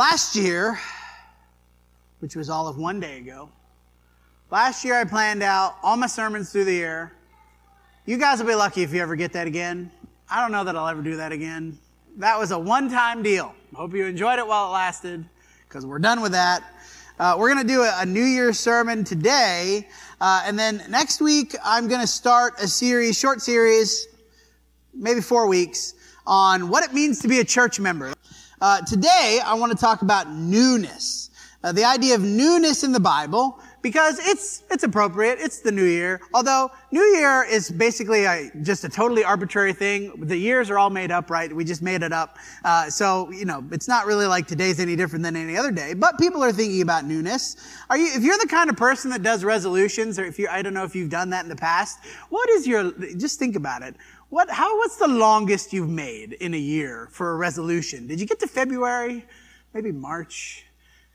Last year, which was all of one day ago, last year I planned out all my sermons through the year. You guys will be lucky if you ever get that again. I don't know that I'll ever do that again. That was a one time deal. Hope you enjoyed it while it lasted, because we're done with that. Uh, we're going to do a, a, New Year's sermon today, uh, and then next week I'm going to start a series, short series, maybe four weeks, on what it means to be a church member. Uh, today, I want to talk about newness. Uh, the idea of newness in the Bible, because it's, it's appropriate. It's the new year. Although, new year is basically a, just a totally arbitrary thing. The years are all made up, right? We just made it up. Uh, so, you know, it's not really like today's any different than any other day. But people are thinking about newness. Are you, if you're the kind of person that does resolutions, or if you, I don't know if you've done that in the past, what is your, just think about it. What, how, what's the longest you've made in a year for a resolution? Did you get to February? Maybe March?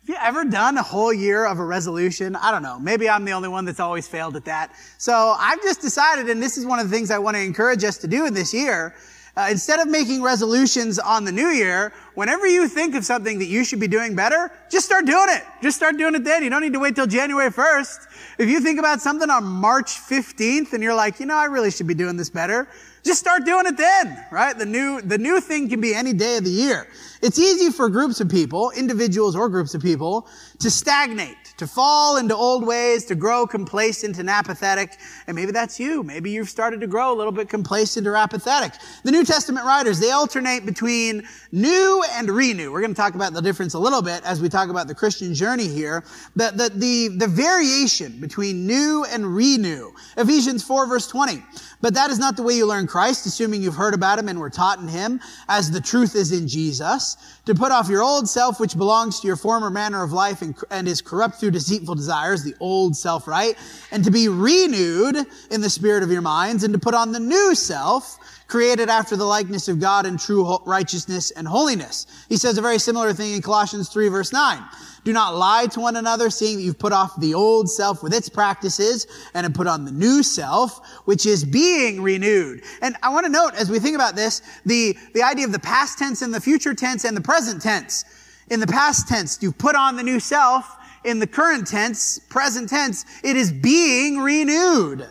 Have you ever done a whole year of a resolution? I don't know. Maybe I'm the only one that's always failed at that. So I've just decided, and this is one of the things I want to encourage us to do in this year, uh, instead of making resolutions on the new year, whenever you think of something that you should be doing better, just start doing it. Just start doing it then. You don't need to wait till January 1st. If you think about something on March 15th and you're like, you know, I really should be doing this better, just start doing it then, right? The new, the new thing can be any day of the year. It's easy for groups of people, individuals or groups of people, to stagnate, to fall into old ways, to grow complacent and apathetic. And maybe that's you. Maybe you've started to grow a little bit complacent or apathetic. The New Testament writers, they alternate between new and renew. We're going to talk about the difference a little bit as we talk about the Christian journey here. The, the, the, the variation between new and renew. Ephesians 4 verse 20. But that is not the way you learn Christ, assuming you've heard about him and were taught in him, as the truth is in Jesus, to put off your old self, which belongs to your former manner of life and, and is corrupt through deceitful desires, the old self, right? And to be renewed in the spirit of your minds, and to put on the new self, created after the likeness of God in true righteousness and holiness. He says a very similar thing in Colossians 3 verse 9. Do not lie to one another, seeing that you've put off the old self with its practices and have put on the new self, which is being renewed. And I want to note, as we think about this, the, the idea of the past tense and the future tense and the present tense. In the past tense, you've put on the new self. In the current tense, present tense, it is being renewed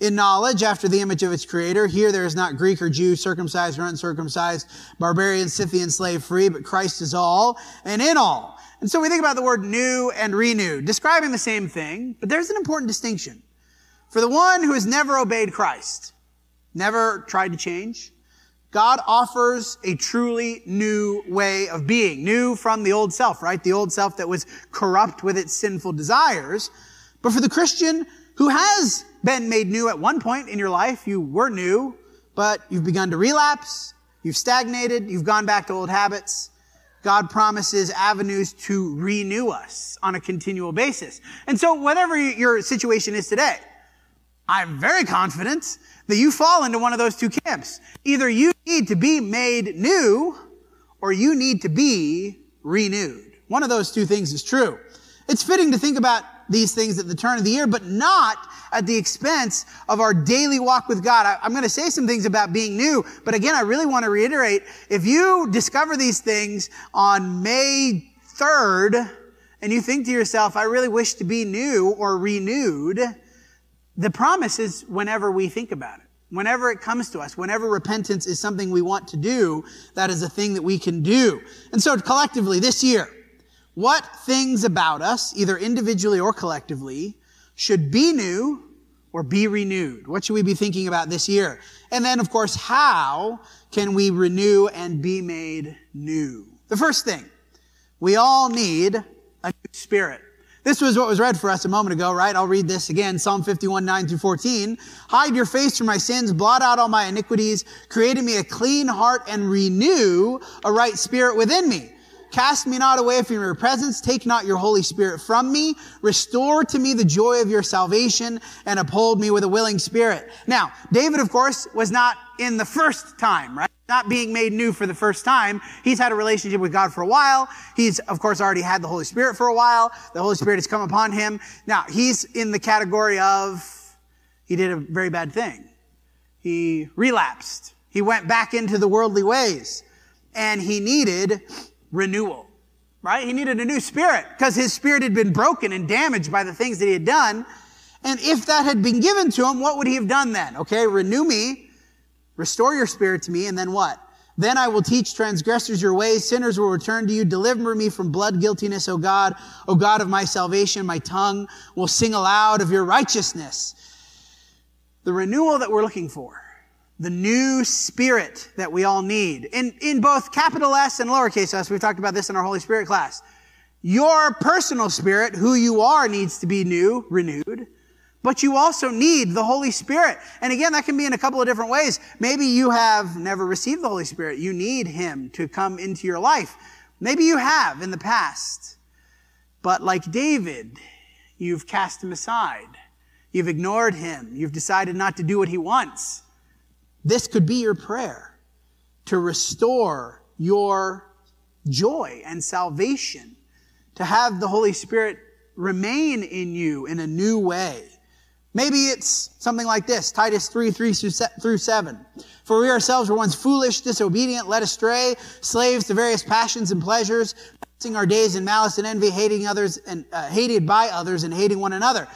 in knowledge after the image of its creator. Here there is not Greek or Jew, circumcised or uncircumcised, barbarian, Scythian, slave free, but Christ is all and in all. And so we think about the word new and renew, describing the same thing, but there's an important distinction. For the one who has never obeyed Christ, never tried to change, God offers a truly new way of being, new from the old self, right? The old self that was corrupt with its sinful desires. But for the Christian who has been made new at one point in your life, you were new, but you've begun to relapse, you've stagnated, you've gone back to old habits, God promises avenues to renew us on a continual basis. And so whatever your situation is today, I'm very confident that you fall into one of those two camps. Either you need to be made new or you need to be renewed. One of those two things is true. It's fitting to think about these things at the turn of the year, but not at the expense of our daily walk with God. I, am going to say some things about being new, but again, I really want to reiterate, if you discover these things on May 3rd, and you think to yourself, I really wish to be new or renewed, the promise is whenever we think about it. Whenever it comes to us, whenever repentance is something we want to do, that is a thing that we can do. And so collectively this year, what things about us, either individually or collectively, should be new or be renewed? What should we be thinking about this year? And then, of course, how can we renew and be made new? The first thing, we all need a new spirit. This was what was read for us a moment ago, right? I'll read this again. Psalm 51, 9 through 14. Hide your face from my sins, blot out all my iniquities, create in me a clean heart and renew a right spirit within me. Cast me not away from your presence. Take not your Holy Spirit from me. Restore to me the joy of your salvation and uphold me with a willing spirit. Now, David, of course, was not in the first time, right? Not being made new for the first time. He's had a relationship with God for a while. He's, of course, already had the Holy Spirit for a while. The Holy Spirit has come upon him. Now, he's in the category of, he did a very bad thing. He relapsed. He went back into the worldly ways and he needed renewal, right? He needed a new spirit because his spirit had been broken and damaged by the things that he had done. And if that had been given to him, what would he have done then? Okay, renew me, restore your spirit to me, and then what? Then I will teach transgressors your ways. Sinners will return to you. Deliver me from blood guiltiness, O God. O God of my salvation, my tongue will sing aloud of your righteousness. The renewal that we're looking for. The new spirit that we all need. In, in both capital S and lowercase s, we've talked about this in our Holy Spirit class. Your personal spirit, who you are, needs to be new, renewed but you also need the Holy Spirit. And again, that can be in a couple of different ways. Maybe you have never received the Holy Spirit. You need Him to come into your life. Maybe you have in the past. But like David, you've cast Him aside. You've ignored Him. You've decided not to do what He wants. This could be your prayer to restore your joy and salvation, to have the Holy Spirit remain in you in a new way. Maybe it's something like this, Titus 3, 3 through 7. For we ourselves were once foolish, disobedient, led astray, slaves to various passions and pleasures, passing our days in malice and envy, hating others and uh, hated by others and hating one another.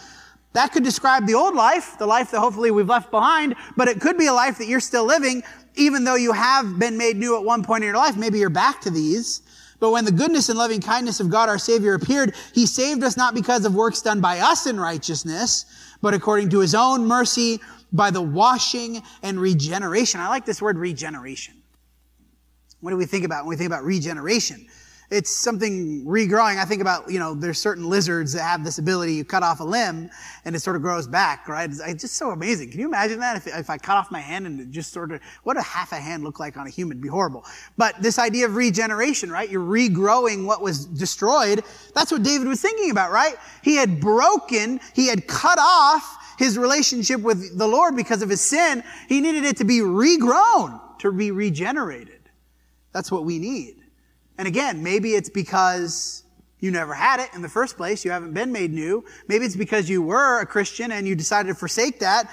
That could describe the old life, the life that hopefully we've left behind, but it could be a life that you're still living, even though you have been made new at one point in your life. Maybe you're back to these. But when the goodness and loving kindness of God our Savior appeared, He saved us not because of works done by us in righteousness, but according to his own mercy by the washing and regeneration. I like this word regeneration. What do we think about when we think about regeneration? It's something regrowing. I think about, you know, there's certain lizards that have this ability. You cut off a limb and it sort of grows back, right? It's, just so amazing. Can you imagine that? If, if I cut off my hand and it just sort of, what a half a hand look like on a human? It'd be horrible. But this idea of regeneration, right? You're regrowing what was destroyed. That's what David was thinking about, right? He had broken, he had cut off his relationship with the Lord because of his sin, he needed it to be regrown, to be regenerated. That's what we need. And again, maybe it's because you never had it in the first place. You haven't been made new. Maybe it's because you were a Christian and you decided to forsake that.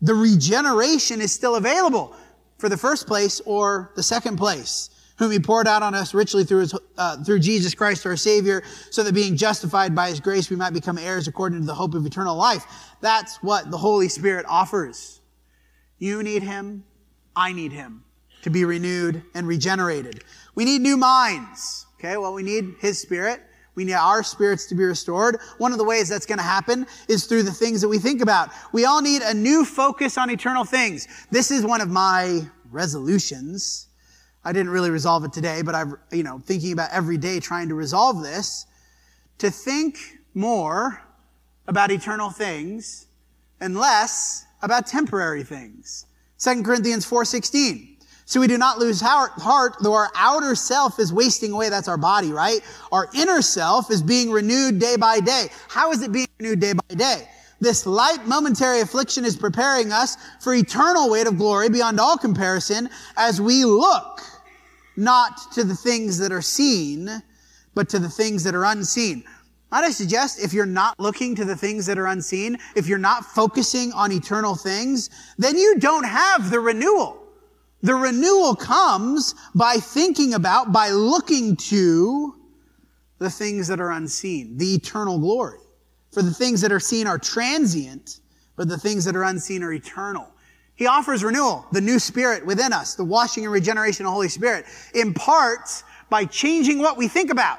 The regeneration is still available for the first place or the second place whom he poured out on us richly through his, uh, through Jesus Christ our Savior, so that being justified by his grace, we might become heirs according to the hope of eternal life. That's what the Holy Spirit offers. You need him. I need him to be renewed and regenerated. We need new minds. Okay. Well, we need his spirit. We need our spirits to be restored. One of the ways that's going to happen is through the things that we think about. We all need a new focus on eternal things. This is one of my resolutions I didn't really resolve it today, but I'm, you know, thinking about every day trying to resolve this, to think more about eternal things and less about temporary things. 2 Corinthians 4:16. So we do not lose heart, though our outer self is wasting away. That's our body, right? Our inner self is being renewed day by day. How is it being renewed day by day? This light momentary affliction is preparing us for eternal weight of glory beyond all comparison as we look not to the things that are seen, but to the things that are unseen. Might I suggest if you're not looking to the things that are unseen, if you're not focusing on eternal things, then you don't have the renewal. The renewal comes by thinking about, by looking to the things that are unseen, the eternal glory. For the things that are seen are transient, but the things that are unseen are eternal. He offers renewal, the new spirit within us, the washing and regeneration of the Holy Spirit, in part by changing what we think about.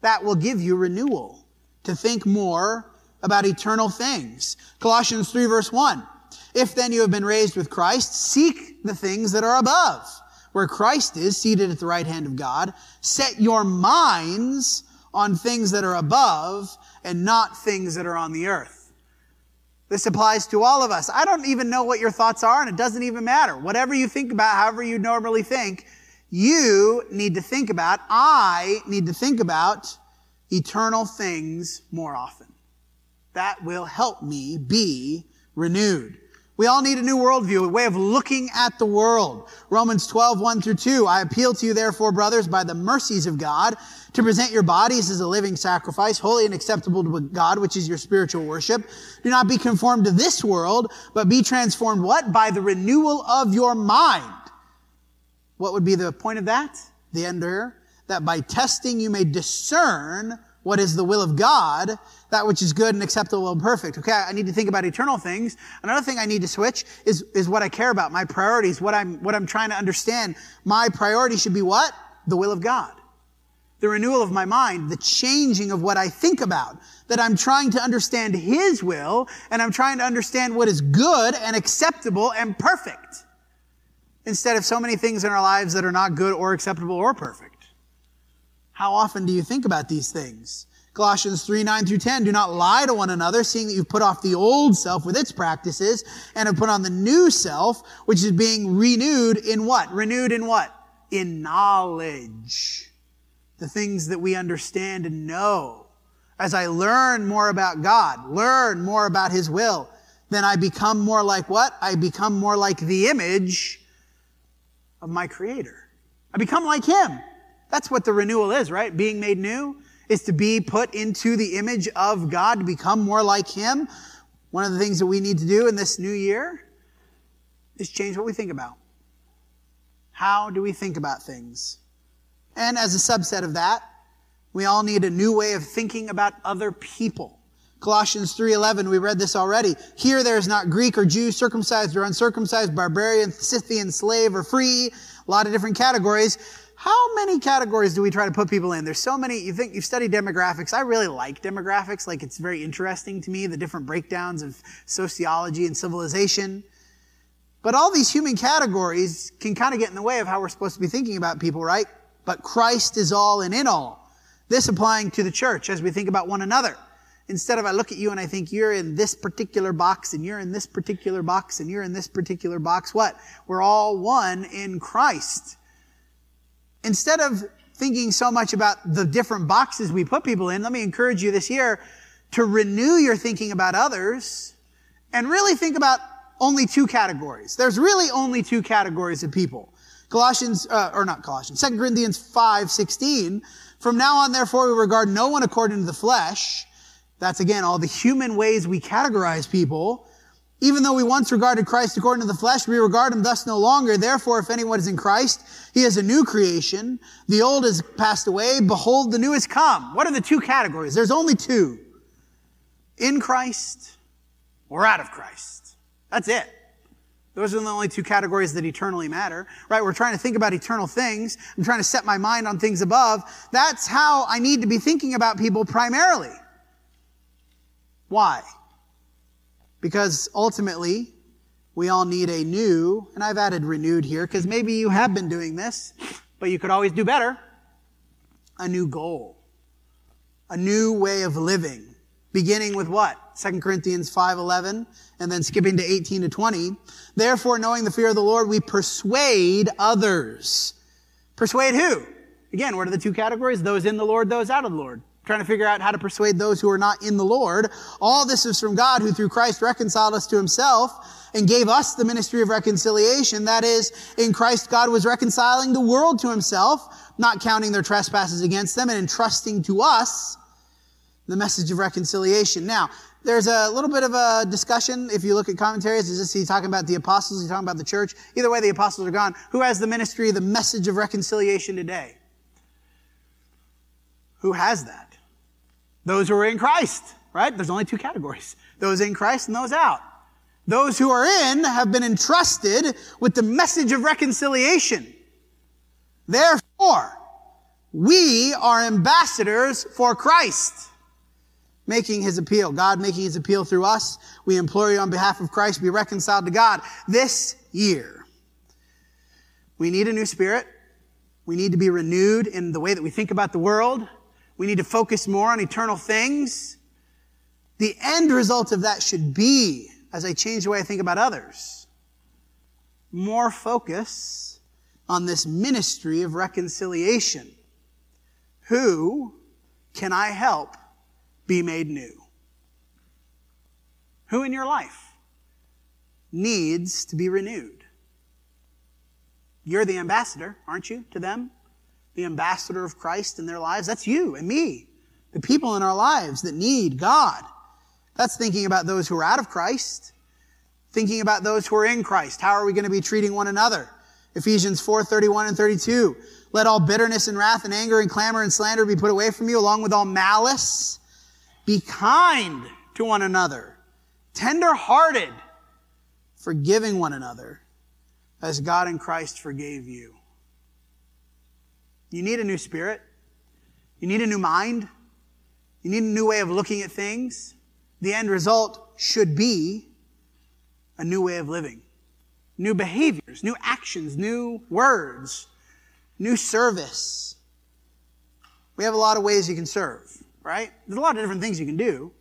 That will give you renewal to think more about eternal things. Colossians 3 verse 1. If then you have been raised with Christ, seek the things that are above, where Christ is seated at the right hand of God. Set your minds on things that are above and not things that are on the earth. This applies to all of us. I don't even know what your thoughts are, and it doesn't even matter. Whatever you think about, however you normally think, you need to think about, I need to think about eternal things more often. That will help me be renewed. We all need a new worldview, a way of looking at the world. Romans 12, 1 through 2. I appeal to you, therefore, brothers, by the mercies of God, to present your bodies as a living sacrifice, holy and acceptable to God, which is your spiritual worship. Do not be conformed to this world, but be transformed what? By the renewal of your mind. What would be the point of that? The end here? that by testing you may discern what is the will of God, that which is good and acceptable and perfect. Okay, I need to think about eternal things. Another thing I need to switch is, is what I care about, my priorities, what I'm, what I'm trying to understand. My priority should be what? The will of God. The renewal of my mind, the changing of what I think about, that I'm trying to understand His will, and I'm trying to understand what is good and acceptable and perfect. Instead of so many things in our lives that are not good or acceptable or perfect. How often do you think about these things? Colossians 3, 9 through 10, do not lie to one another, seeing that you've put off the old self with its practices and have put on the new self, which is being renewed in what? Renewed in what? In knowledge. The things that we understand and know. As I learn more about God, learn more about His will, then I become more like what? I become more like the image of my Creator. I become like Him. That's what the renewal is, right? Being made new is to be put into the image of God, to become more like Him. One of the things that we need to do in this new year is change what we think about. How do we think about things? And as a subset of that, we all need a new way of thinking about other people. Colossians 3:11 we read this already. Here there is not Greek or Jew, circumcised or uncircumcised, barbarian, Scythian, slave or free, a lot of different categories. How many categories do we try to put people in? There's so many. You think you've studied demographics. I really like demographics. Like it's very interesting to me, the different breakdowns of sociology and civilization. But all these human categories can kind of get in the way of how we're supposed to be thinking about people, right? But Christ is all and in all. This applying to the church as we think about one another. Instead of I look at you and I think you're in this particular box and you're in this particular box and you're in this particular box. What? We're all one in Christ instead of thinking so much about the different boxes we put people in, let me encourage you this year to renew your thinking about others and really think about only two categories. There's really only two categories of people. Colossians, uh, or not Colossians, 2 Corinthians 5, 16. From now on, therefore, we regard no one according to the flesh. That's again all the human ways we categorize people. Even though we once regarded Christ according to the flesh, we regard him thus no longer. Therefore, if anyone is in Christ, he is a new creation. The old has passed away. Behold, the new has come. What are the two categories? There's only two. In Christ or out of Christ. That's it. Those are the only two categories that eternally matter, right? We're trying to think about eternal things. I'm trying to set my mind on things above. That's how I need to be thinking about people primarily. Why? Because ultimately, we all need a new, and I've added renewed here because maybe you have been doing this, but you could always do better. A new goal, a new way of living, beginning with what? 2 Corinthians 5:11 and then skipping to 18 to 20. Therefore, knowing the fear of the Lord, we persuade others. Persuade who? Again, what are the two categories? Those in the Lord, those out of the Lord trying to figure out how to persuade those who are not in the Lord. All this is from God who through Christ reconciled us to himself and gave us the ministry of reconciliation. That is, in Christ, God was reconciling the world to himself, not counting their trespasses against them and entrusting to us the message of reconciliation. Now, there's a little bit of a discussion if you look at commentaries. Is this he talking about the apostles? Is he talking about the church? Either way, the apostles are gone. Who has the ministry, the message of reconciliation today? Who has that? Those who are in Christ, right? There's only two categories. Those in Christ and those out. Those who are in have been entrusted with the message of reconciliation. Therefore, we are ambassadors for Christ, making his appeal. God making his appeal through us. We implore you on behalf of Christ, be reconciled to God this year. We need a new spirit. We need to be renewed in the way that we think about the world. We need to focus more on eternal things. The end result of that should be, as I change the way I think about others, more focus on this ministry of reconciliation. Who can I help be made new? Who in your life needs to be renewed? You're the ambassador, aren't you, to them? The ambassador of Christ in their lives. That's you and me, the people in our lives that need God. That's thinking about those who are out of Christ, thinking about those who are in Christ. How are we going to be treating one another? Ephesians 4 31 and 32. Let all bitterness and wrath and anger and clamor and slander be put away from you, along with all malice. Be kind to one another, tender hearted, forgiving one another, as God in Christ forgave you. You need a new spirit. You need a new mind. You need a new way of looking at things. The end result should be a new way of living, new behaviors, new actions, new words, new service. We have a lot of ways you can serve, right? There's a lot of different things you can do,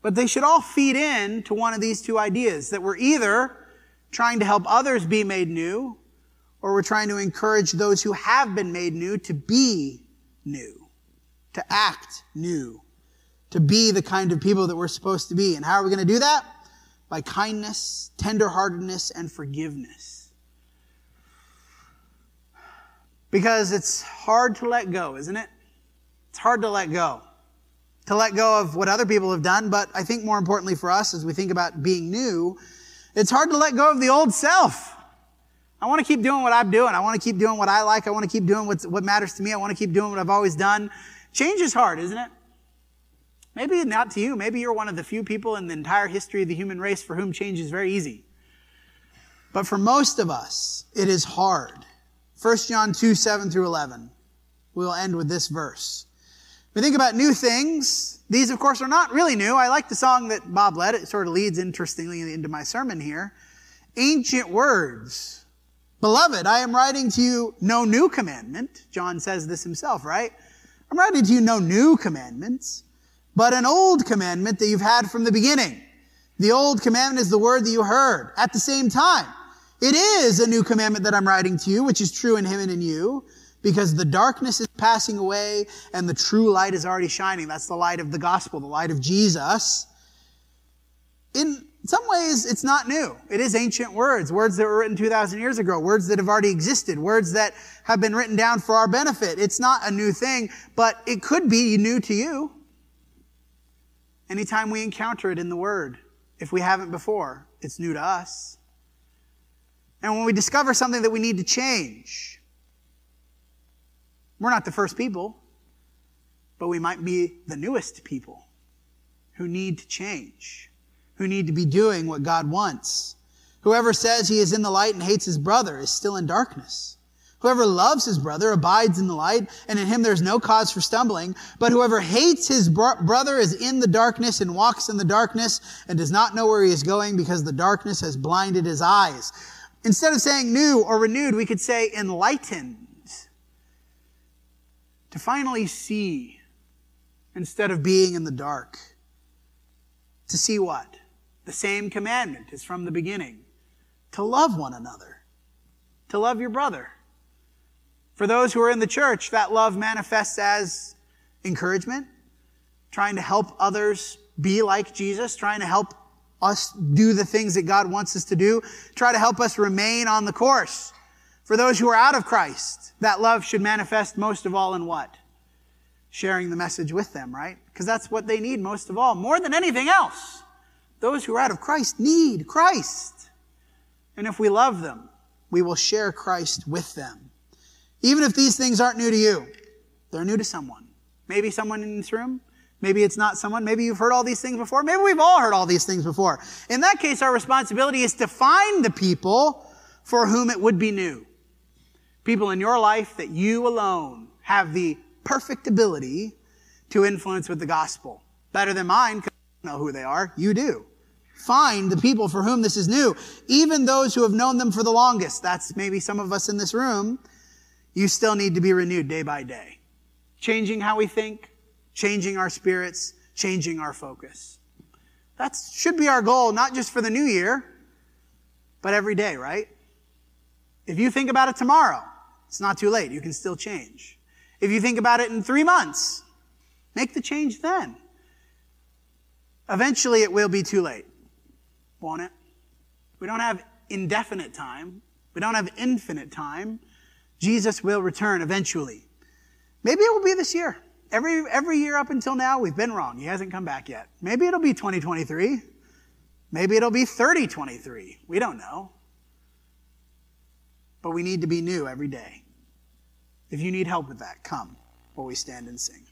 but they should all feed in to one of these two ideas that we're either trying to help others be made new or we're trying to encourage those who have been made new to be new, to act new, to be the kind of people that we're supposed to be. And how are we going to do that? by kindness, tenderheartedness, and forgiveness. Because it's hard to let go, isn't it? It's hard to let go. To let go of what other people have done, but I think more importantly for us as we think about being new, it's hard to let go of the old self. I want to keep doing what I'm doing. I want to keep doing what I like. I want to keep doing what matters to me. I want to keep doing what I've always done. Change is hard, isn't it? Maybe not to you. Maybe you're one of the few people in the entire history of the human race for whom change is very easy. But for most of us, it is hard. 1 John 2, 7 through 11. We'll end with this verse. We think about new things. These, of course, are not really new. I like the song that Bob led. It sort of leads interestingly into my sermon here. Ancient words. Beloved, I am writing to you no new commandment. John says this himself, right? I'm writing to you no new commandments but an old commandment that you've had from the beginning. The old commandment is the word that you heard at the same time. It is a new commandment that I'm writing to you, which is true in him and in you, because the darkness is passing away and the true light is already shining. That's the light of the gospel, the light of Jesus. In some ways, it's not new. It is ancient words, words that were written 2,000 years ago, words that have already existed, words that have been written down for our benefit. It's not a new thing, but it could be new to you. Anytime we encounter it in the Word, if we haven't before, it's new to us. And when we discover something that we need to change, we're not the first people, but we might be the newest people who need to change, who need to be doing what God wants. Whoever says he is in the light and hates his brother is still in darkness. Whoever loves his brother abides in the light, and in him there's no cause for stumbling. But whoever hates his bro- brother is in the darkness and walks in the darkness and does not know where he is going because the darkness has blinded his eyes. Instead of saying new or renewed, we could say enlightened. To finally see instead of being in the dark. To see what? The same commandment is from the beginning. To love one another. To love your brother for those who are in the church, that love manifests as encouragement, trying to help others be like Jesus, trying to help us do the things that God wants us to do, try to help us remain on the course. For those who are out of Christ, that love should manifest most of all in what? Sharing the message with them, right? Because that's what they need most of all, more than anything else. Those who are out of Christ need Christ. And if we love them, we will share Christ with them. Even if these things aren't new to you, they're new to someone. Maybe someone in this room. Maybe it's not someone. Maybe you've heard all these things before. Maybe we've all heard all these things before. In that case, our responsibility is to find the people for whom it would be new. People in your life that you alone have the perfect ability to influence with the gospel. Better than mine, because I don't know who they are. You do. Find the people for whom this is new. Even those who have known them for the longest. That's maybe some of us in this room you still need to be renewed day by day. Changing how we think, changing our spirits, changing our focus. That should be our goal, not just for the new year, but every day, right? If you think about it tomorrow, it's not too late. You can still change. If you think about it in three months, make the change then. Eventually, it will be too late, won't it? We don't have indefinite time. We don't have infinite time. Jesus will return eventually. Maybe it will be this year. Every, every year up until now, we've been wrong. He hasn't come back yet. Maybe it'll be 2023. Maybe it'll be 3023. We don't know. but we need to be new every day. If you need help with that, come while we stand and sing.